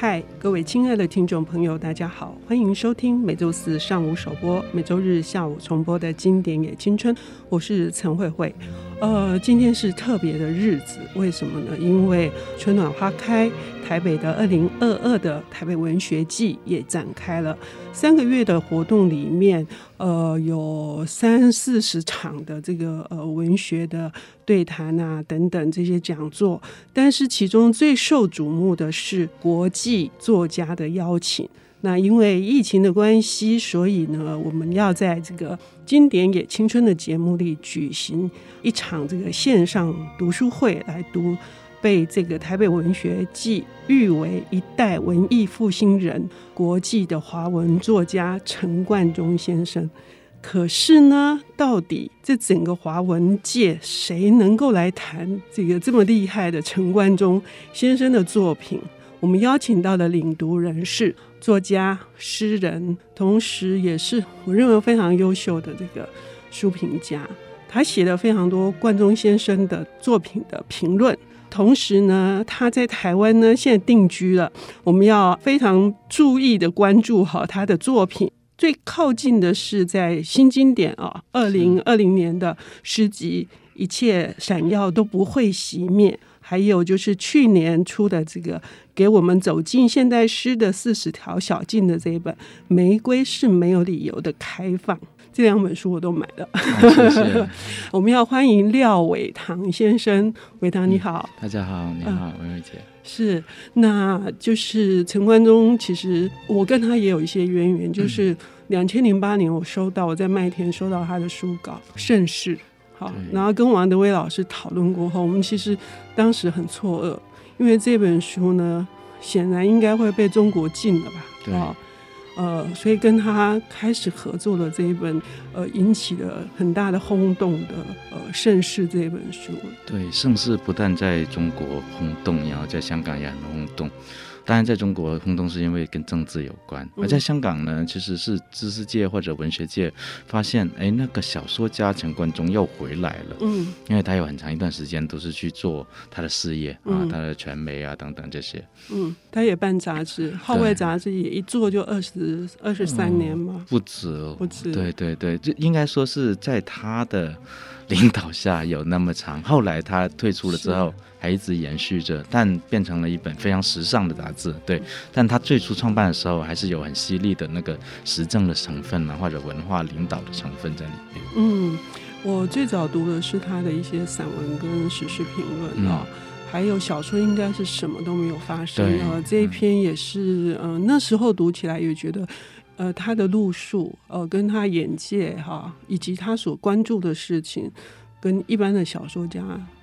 嗨，各位亲爱的听众朋友，大家好，欢迎收听每周四上午首播、每周日下午重播的经典也青春，我是陈慧慧。呃，今天是特别的日子，为什么呢？因为春暖花开，台北的二零二二的台北文学季也展开了。三个月的活动里面，呃，有三四十场的这个呃文学的对谈啊等等这些讲座，但是其中最受瞩目的是国际作家的邀请。那因为疫情的关系，所以呢，我们要在这个经典也青春的节目里举行一场这个线上读书会，来读被这个台北文学季誉为一代文艺复兴人、国际的华文作家陈冠中先生。可是呢，到底这整个华文界谁能够来谈这个这么厉害的陈冠中先生的作品？我们邀请到的领读人是作家、诗人，同时也是我认为非常优秀的这个书评家。他写了非常多冠中先生的作品的评论。同时呢，他在台湾呢现在定居了。我们要非常注意的关注好他的作品。最靠近的是在新经典啊，二零二零年的诗集《一切闪耀都不会熄灭》。还有就是去年出的这个给我们走进现代诗的四十条小径的这一本《玫瑰是没有理由的开放》，这两本书我都买了。啊、谢谢 我们要欢迎廖伟棠先生，伟棠你好、嗯，大家好，你好，薇薇姐。是，那就是陈冠中，其实我跟他也有一些渊源，就是两千零八年我收到我在麦田收到他的书稿《盛世》。好，然后跟王德威老师讨论过后，我们其实当时很错愕，因为这本书呢，显然应该会被中国禁了吧？对，呃，所以跟他开始合作的这一本，呃，引起了很大的轰动的，呃，《盛世》这本书。对，《盛世》不但在中国轰动，然后在香港也很轰动。当然，在中国轰动是因为跟政治有关，而在香港呢，其实是知识界或者文学界发现，哎，那个小说家陈冠中又回来了。嗯，因为他有很长一段时间都是去做他的事业啊，他的传媒啊等等这些。嗯，他也办杂志，号外杂志也一做就二十二十三年嘛，不止哦，不止。对对对，就应该说是在他的领导下有那么长。后来他退出了之后。还一直延续着，但变成了一本非常时尚的杂志。对，但他最初创办的时候，还是有很犀利的那个时政的成分啊，或者文化领导的成分在里面。嗯，我最早读的是他的一些散文跟时事评论啊，还有小说，应该是什么都没有发生啊。对这一篇也是，嗯、呃，那时候读起来也觉得，呃，他的路数，呃，跟他眼界哈、啊，以及他所关注的事情，跟一般的小说家。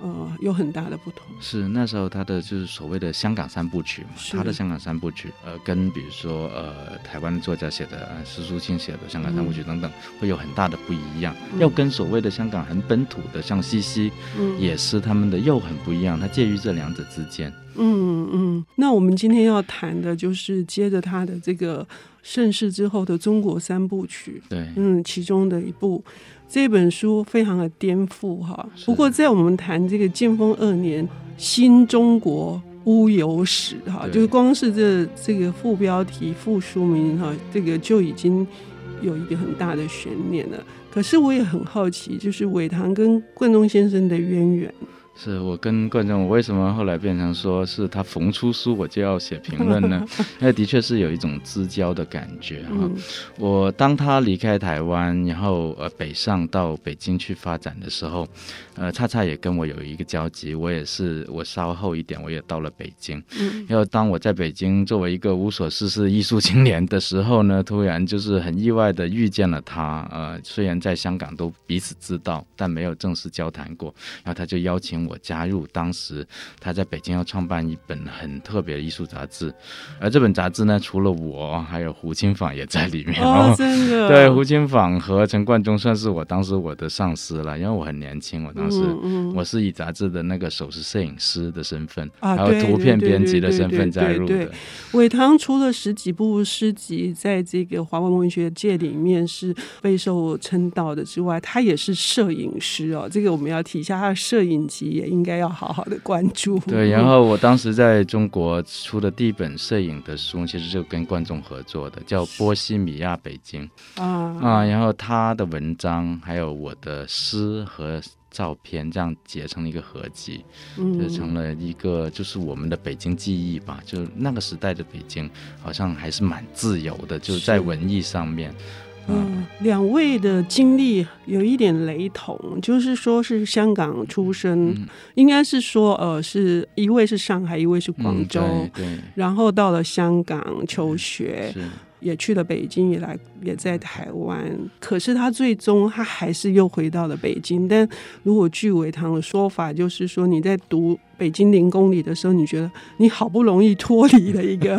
呃，有很大的不同。是那时候他的就是所谓的香港三部曲嘛，他的香港三部曲，呃，跟比如说呃台湾的作家写的，呃，施叔青写的香港三部曲等等，嗯、会有很大的不一样。嗯、又跟所谓的香港很本土的，像西西，嗯，也是他们的又很不一样。他介于这两者之间。嗯嗯，那我们今天要谈的就是接着他的这个盛世之后的中国三部曲。对，嗯，其中的一部。这本书非常的颠覆哈，不过在我们谈这个建丰二年新中国乌有史哈，就是光是这这个副标题、副书名哈，这个就已经有一个很大的悬念了。可是我也很好奇，就是伟堂跟冠中先生的渊源。是我跟观众，我为什么后来变成说是他逢出书我就要写评论呢？那的确是有一种知交的感觉哈。嗯、我当他离开台湾，然后呃北上到北京去发展的时候，呃恰恰也跟我有一个交集。我也是我稍后一点我也到了北京。嗯。然后当我在北京作为一个无所事事艺术青年的时候呢，突然就是很意外的遇见了他。呃，虽然在香港都彼此知道，但没有正式交谈过。然后他就邀请我。加入，当时他在北京要创办一本很特别的艺术杂志，而这本杂志呢，除了我，还有胡青坊也在里面。哦，真的。对，胡青坊和陈冠中算是我当时我的上司了，因为我很年轻，我当时我是以杂志的那个首席摄影师的身份，还有图片编辑的身份加入的。伟棠除了十几部诗集在这个华文文学界里面是备受称道的之外，他也是摄影师哦。这个我们要提一下他的摄影集。也应该要好好的关注。对，然后我当时在中国出的第一本摄影的书，其实就跟观众合作的，叫《波西米亚北京》啊啊，然后他的文章还有我的诗和。照片这样结成了一个合集，就成了一个就是我们的北京记忆吧。就那个时代的北京，好像还是蛮自由的，就在文艺上面。嗯，两位的经历有一点雷同，就是说是香港出生，嗯、应该是说呃，是一位是上海，一位是广州，嗯、对，对，然后到了香港求学。也去了北京，也来也在台湾，可是他最终他还是又回到了北京。但如果据伟堂的说法，就是说你在读。北京零公里的时候，你觉得你好不容易脱离了一个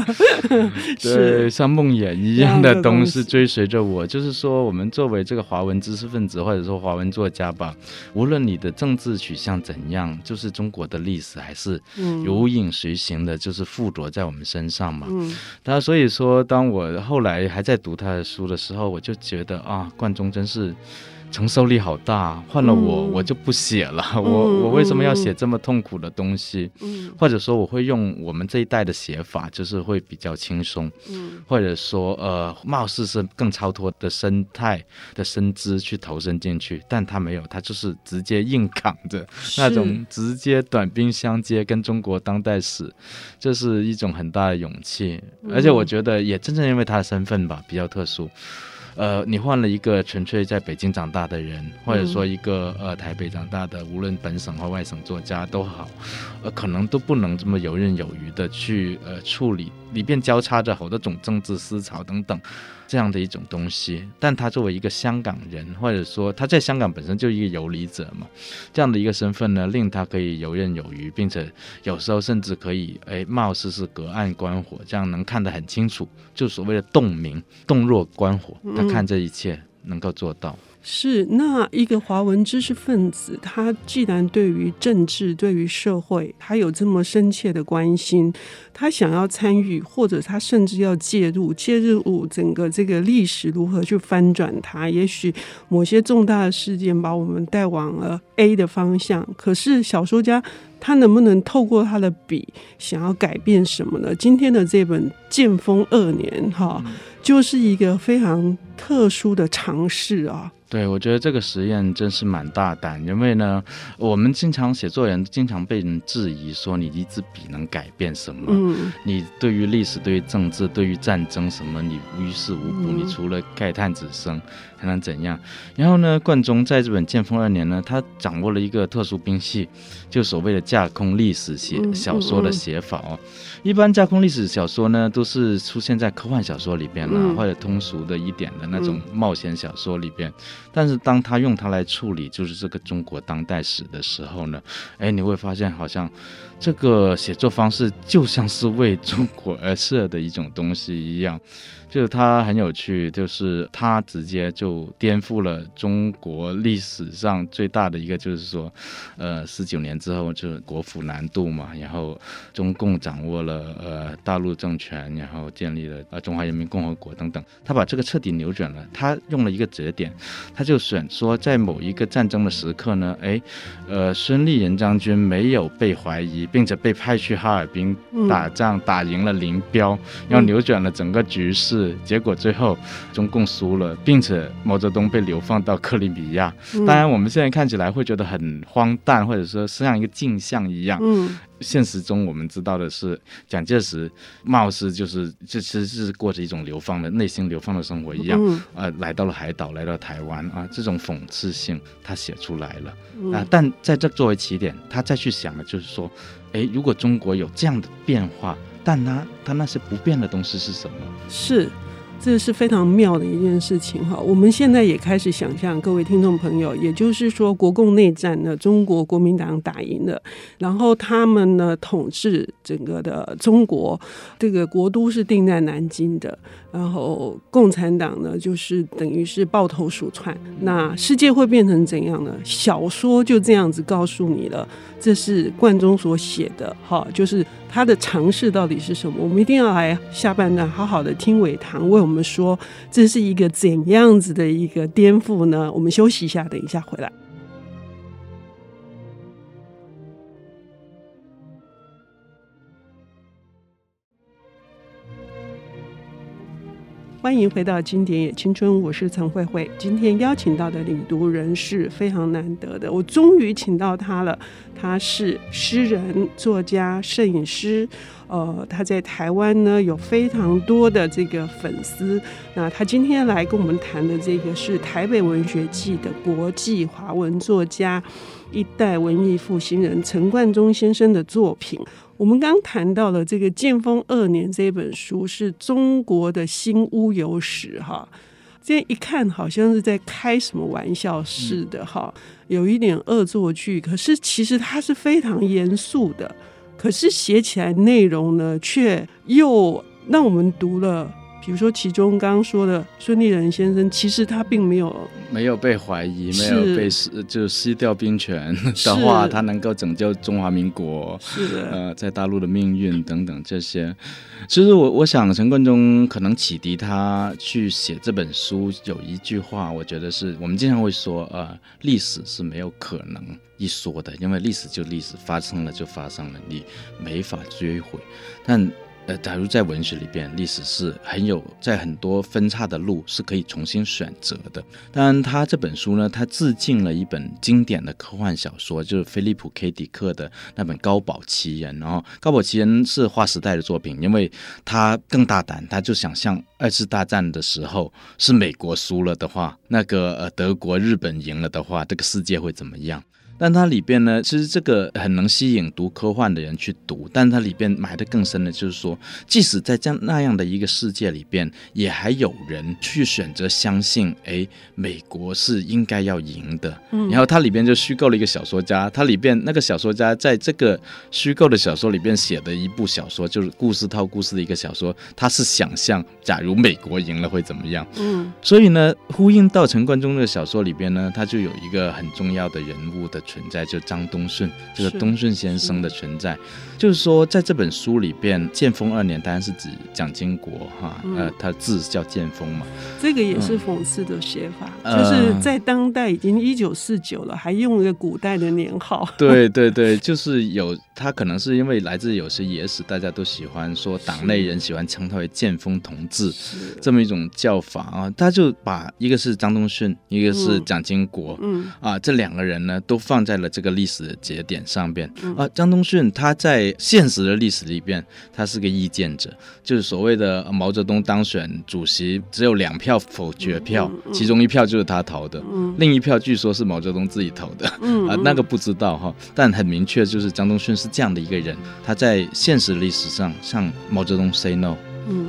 对像梦魇一样的东西追随着我。就是说，我们作为这个华文知识分子或者说华文作家吧，无论你的政治取向怎样，就是中国的历史还是如影随形的，就是附着在我们身上嘛。嗯，他所以说，当我后来还在读他的书的时候，我就觉得啊，冠中真是。承受力好大，换了我，嗯、我就不写了。我我为什么要写这么痛苦的东西？嗯、或者说我会用我们这一代的写法，就是会比较轻松。嗯、或者说呃，貌似是更超脱的生态的身姿去投身进去，但他没有，他就是直接硬扛着那种直接短兵相接，跟中国当代史，这是一种很大的勇气。嗯、而且我觉得也正正因为他的身份吧，比较特殊。呃，你换了一个纯粹在北京长大的人，或者说一个呃台北长大的，无论本省或外省作家都好，呃，可能都不能这么游刃有余的去呃处理里边交叉着好多种政治思潮等等。这样的一种东西，但他作为一个香港人，或者说他在香港本身就一个游离者嘛，这样的一个身份呢，令他可以游刃有余，并且有时候甚至可以哎，貌似是隔岸观火，这样能看得很清楚，就所谓的洞明，洞若观火，他看这一切能够做到。是那一个华文知识分子，他既然对于政治、对于社会，他有这么深切的关心，他想要参与，或者他甚至要介入，介入整个这个历史如何去翻转它。也许某些重大的事件把我们带往了 A 的方向，可是小说家他能不能透过他的笔，想要改变什么呢？今天的这本《剑锋二年》哈，就是一个非常特殊的尝试啊。对，我觉得这个实验真是蛮大胆，因为呢，我们经常写作人经常被人质疑说，你一支笔能改变什么？嗯，你对于历史、对于政治、对于战争什么，你于事无补，你除了慨叹子生。还能怎样？然后呢，冠中在这本《建丰二年》呢，他掌握了一个特殊兵器，就所谓的架空历史写小说的写法哦。一般架空历史小说呢，都是出现在科幻小说里边啦，或者通俗的一点的那种冒险小说里边。但是当他用它来处理就是这个中国当代史的时候呢，哎，你会发现好像这个写作方式就像是为中国而设的一种东西一样。就是他很有趣，就是他直接就颠覆了中国历史上最大的一个，就是说，呃，十九年之后就是国府南渡嘛，然后中共掌握了呃大陆政权，然后建立了呃中华人民共和国等等，他把这个彻底扭转了。他用了一个节点，他就选说在某一个战争的时刻呢，哎，呃，孙立人将军没有被怀疑，并且被派去哈尔滨打仗，打赢了林彪，然后扭转了整个局势。是，结果最后中共输了，并且毛泽东被流放到克里米亚。当然，我们现在看起来会觉得很荒诞，或者说像一个镜像一样。嗯，现实中我们知道的是，蒋介石貌似就是这其实是过着一种流放的内心流放的生活一样。嗯，呃，来到了海岛，来到台湾啊，这种讽刺性他写出来了啊。但在这作为起点，他再去想的就是说，诶，如果中国有这样的变化。但他他那些不变的东西是什么？是，这是非常妙的一件事情哈。我们现在也开始想象，各位听众朋友，也就是说，国共内战呢，中国国民党打赢了，然后他们呢统治整个的中国，这个国都是定在南京的，然后共产党呢就是等于是抱头鼠窜，那世界会变成怎样呢？小说就这样子告诉你了。这是冠中所写的，哈，就是他的尝试到底是什么？我们一定要来下半段好好的听伟堂为我们说，这是一个怎样子的一个颠覆呢？我们休息一下，等一下回来。欢迎回到《经典也青春》，我是陈慧慧。今天邀请到的领读人是非常难得的，我终于请到他了。他是诗人、作家、摄影师。呃，他在台湾呢有非常多的这个粉丝。那他今天来跟我们谈的这个是台北文学季的国际华文作家、一代文艺复兴人陈冠中先生的作品。我们刚谈到了这个《建丰二年》这本书是中国的新乌有史，哈，这一看好像是在开什么玩笑似的，哈，有一点恶作剧，可是其实它是非常严肃的。可是写起来内容呢，却又让我们读了。比如说，其中刚刚说的孙立人先生，其实他并没有没有被怀疑，没有被失，就失掉兵权的话，他能够拯救中华民国，是的，呃，在大陆的命运等等这些。其实我我想，陈冠中可能启迪他去写这本书，有一句话，我觉得是我们经常会说，呃，历史是没有可能一说的，因为历史就历史，发生了就发生了，你没法追回。但呃，假如在文学里边，历史是很有在很多分叉的路是可以重新选择的。当然，他这本书呢，他致敬了一本经典的科幻小说，就是菲利普 ·K· 迪克的那本《高堡奇人》。然后，《高堡奇人》是划时代的作品，因为他更大胆，他就想象二次大战的时候是美国输了的话，那个呃德国、日本赢了的话，这个世界会怎么样？但它里边呢，其实这个很能吸引读科幻的人去读。但它里边埋的更深的，就是说，即使在这样那样的一个世界里边，也还有人去选择相信，哎，美国是应该要赢的。嗯。然后它里边就虚构了一个小说家，它里边那个小说家在这个虚构的小说里边写的一部小说，就是故事套故事的一个小说，他是想象，假如美国赢了会怎么样？嗯。所以呢，呼应到陈冠中的小说里边呢，他就有一个很重要的人物的。存在就张东顺，这个东顺先生的存在，是就是说，在这本书里边，建丰二年当然是指蒋经国哈，嗯、呃，他字叫建丰嘛，这个也是讽刺的写法，嗯、就是在当代已经一九四九了，还用一个古代的年号。对对对，就是有他可能是因为来自有些野史，大家都喜欢说党内人喜欢称他为建丰同志，这么一种叫法啊，他就把一个是张东顺，一个是蒋经国，嗯，嗯。啊，这两个人呢都放。放在了这个历史的节点上边。啊，张东顺他在现实的历史里边，他是个意见者，就是所谓的毛泽东当选主席只有两票否决票，其中一票就是他投的，另一票据说是毛泽东自己投的，啊，那个不知道哈，但很明确就是张东顺是这样的一个人，他在现实历史上向毛泽东 say no。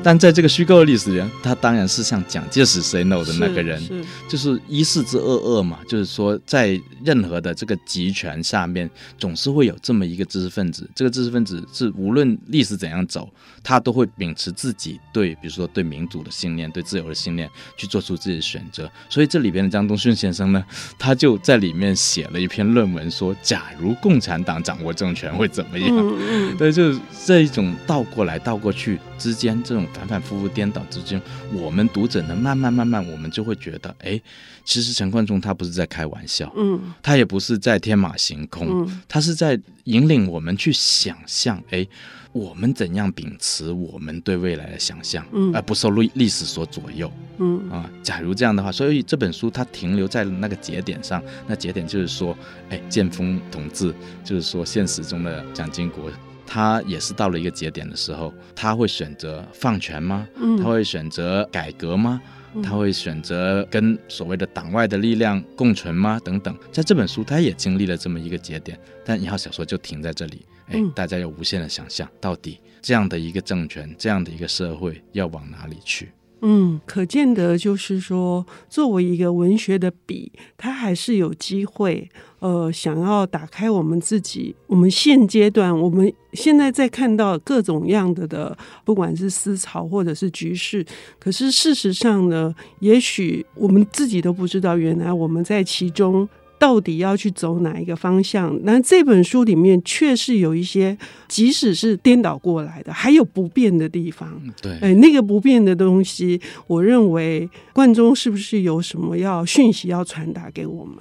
但在这个虚构的历史里，他当然是向蒋介石 say no 的那个人，就是一世之恶恶嘛，就是说在任何的这个集权下面，总是会有这么一个知识分子，这个知识分子是无论历史怎样走，他都会秉持自己对，比如说对民主的信念、对自由的信念，去做出自己的选择。所以这里边的张东顺先生呢，他就在里面写了一篇论文，说假如共产党掌握政权会怎么样？嗯嗯，对，就是这一种倒过来倒过去之间。这种反反复复颠倒之间，我们读者呢，慢慢慢慢，我们就会觉得，哎，其实陈冠中他不是在开玩笑，嗯，他也不是在天马行空，嗯，他是在引领我们去想象，哎，我们怎样秉持我们对未来的想象，嗯，而不受历历史所左右，嗯。啊，假如这样的话，所以这本书它停留在那个节点上，那节点就是说，哎，建峰同志，就是说现实中的蒋经国。他也是到了一个节点的时候，他会选择放权吗？他会选择改革吗？他会选择跟所谓的党外的力量共存吗？等等，在这本书他也经历了这么一个节点，但一号小说就停在这里。哎，大家有无限的想象，到底这样的一个政权，这样的一个社会要往哪里去？嗯，可见得就是说，作为一个文学的笔，它还是有机会，呃，想要打开我们自己。我们现阶段，我们现在在看到各种样的的，不管是思潮或者是局势，可是事实上呢，也许我们自己都不知道，原来我们在其中。到底要去走哪一个方向？那这本书里面确实有一些，即使是颠倒过来的，还有不变的地方。对，哎，那个不变的东西，我认为冠中是不是有什么要讯息要传达给我们？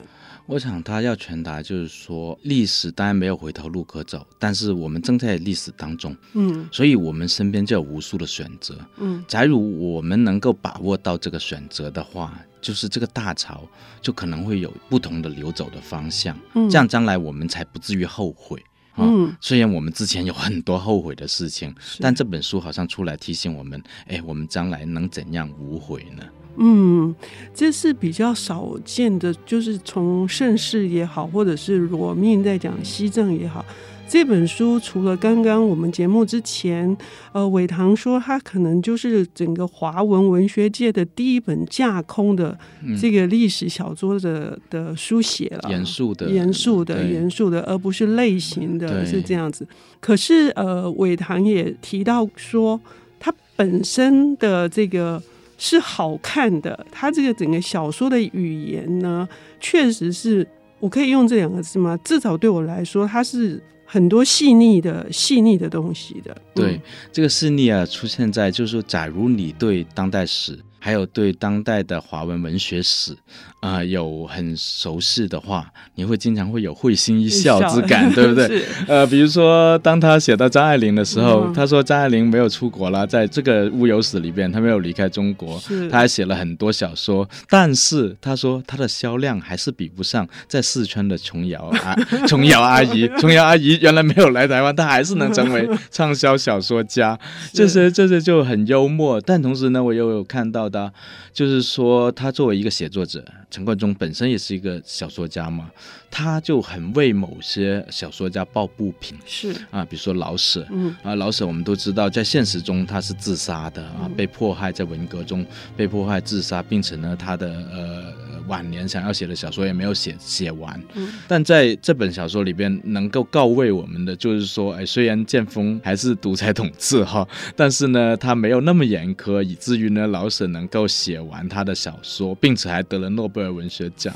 我想他要传达就是说，历史当然没有回头路可走，但是我们正在历史当中，嗯，所以我们身边就有无数的选择，嗯，假如我们能够把握到这个选择的话，就是这个大潮就可能会有不同的流走的方向，嗯，这样将来我们才不至于后悔。嗯，虽然我们之前有很多后悔的事情，但这本书好像出来提醒我们，哎，我们将来能怎样无悔呢？嗯，这是比较少见的，就是从盛世也好，或者是裸命在讲西藏也好。这本书除了刚刚我们节目之前，呃，伟棠说他可能就是整个华文文学界的第一本架空的这个历史小说的的书写了，严肃的，严肃的，严肃的，而不是类型的，是这样子。可是呃，伟棠也提到说，他本身的这个是好看的，它这个整个小说的语言呢，确实是我可以用这两个字吗？至少对我来说，它是。很多细腻的、细腻的东西的，对、嗯、这个细腻啊，出现在就是说，假如你对当代史。还有对当代的华文文学史啊、呃、有很熟悉的话，你会经常会有会心一笑之感，对不对？呃，比如说当他写到张爱玲的时候，嗯、他说张爱玲没有出国了，在这个乌有史里边，她没有离开中国，他还写了很多小说，但是他说他的销量还是比不上在四川的琼瑶啊，琼瑶阿姨，琼瑶阿姨原来没有来台湾，她还是能成为畅销小说家，这些这些就很幽默，但同时呢，我又有看到的。就是说，他作为一个写作者，陈冠中本身也是一个小说家嘛。他就很为某些小说家抱不平，是啊，比如说老舍，嗯。啊，老舍我们都知道，在现实中他是自杀的啊，被迫害在文革中被迫害自杀，并且呢，他的呃晚年想要写的小说也没有写写完，嗯，但在这本小说里边能够告慰我们的就是说，哎，虽然建锋还是独裁统治哈，但是呢，他没有那么严苛，以至于呢，老舍能够写完他的小说，并且还得了诺贝尔文学奖，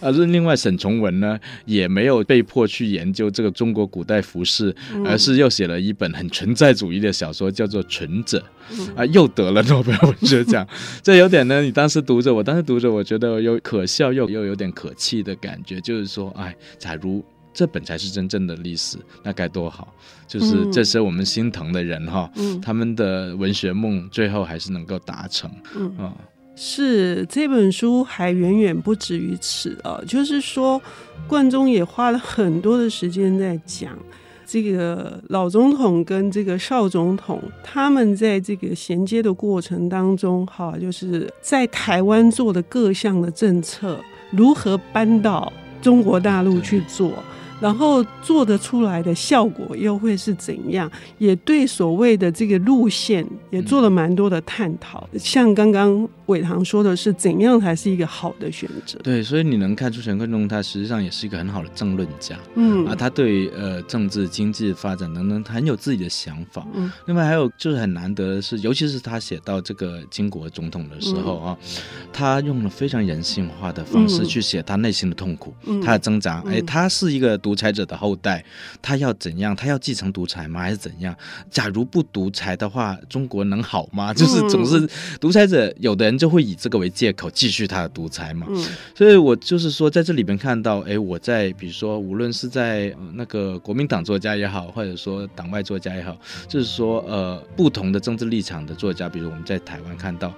而是另外沈从文呢。也没有被迫去研究这个中国古代服饰，而是又写了一本很存在主义的小说，叫做《存者》，啊，又得了诺贝尔文学奖。这有点呢，你当时读着，我当时读着，我觉得有可笑又又有点可气的感觉，就是说，哎，假如这本才是真正的历史，那该多好！就是这些我们心疼的人哈，他们的文学梦最后还是能够达成，啊。是这本书还远远不止于此啊！就是说，冠中也花了很多的时间在讲这个老总统跟这个少总统他们在这个衔接的过程当中，哈，就是在台湾做的各项的政策如何搬到中国大陆去做。然后做得出来的效果又会是怎样？也对所谓的这个路线也做了蛮多的探讨。嗯、像刚刚伟棠说的是，怎样才是一个好的选择？对，所以你能看出陈冠中他实际上也是一个很好的政论家。嗯啊，他对呃政治、经济发展等等，他很有自己的想法。嗯，另外还有就是很难得的是，尤其是他写到这个金国总统的时候啊，嗯、他用了非常人性化的方式去写他内心的痛苦、嗯、他的挣扎。哎，他是一个。独裁者的后代，他要怎样？他要继承独裁吗？还是怎样？假如不独裁的话，中国能好吗？就是总是独裁者，有的人就会以这个为借口继续他的独裁嘛。嗯、所以我就是说，在这里边看到，哎，我在比如说，无论是在那个国民党作家也好，或者说党外作家也好，就是说，呃，不同的政治立场的作家，比如我们在台湾看到。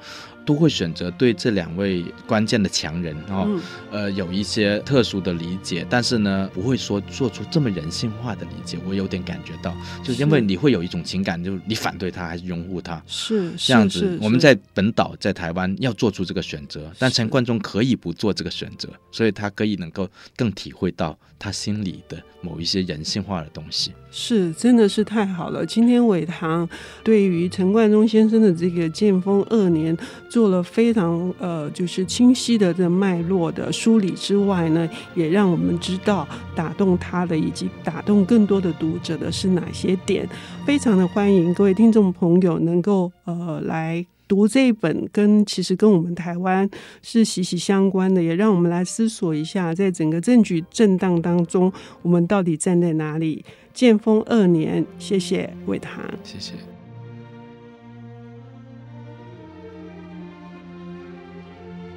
都会选择对这两位关键的强人哦，嗯、呃，有一些特殊的理解，但是呢，不会说做出这么人性化的理解。我有点感觉到，就是因为你会有一种情感，就是你反对他还是拥护他，是这样子。我们在本岛在台湾要做出这个选择，但陈冠中可以不做这个选择，所以他可以能够更体会到他心里的某一些人性化的东西。是，真的是太好了。今天伟棠对于陈冠中先生的这个建丰二年。做了非常呃，就是清晰的这脉络的梳理之外呢，也让我们知道打动他的以及打动更多的读者的是哪些点。非常的欢迎各位听众朋友能够呃来读这一本，跟其实跟我们台湾是息息相关的，也让我们来思索一下，在整个政局震荡当中，我们到底站在哪里？建丰二年，谢谢魏唐，谢谢。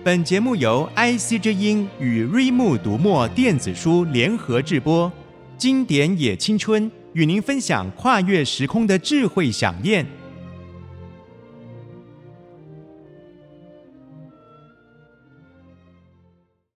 本节目由 IC 之音与瑞木读墨电子书联合制播，经典也青春与您分享跨越时空的智慧饗宴。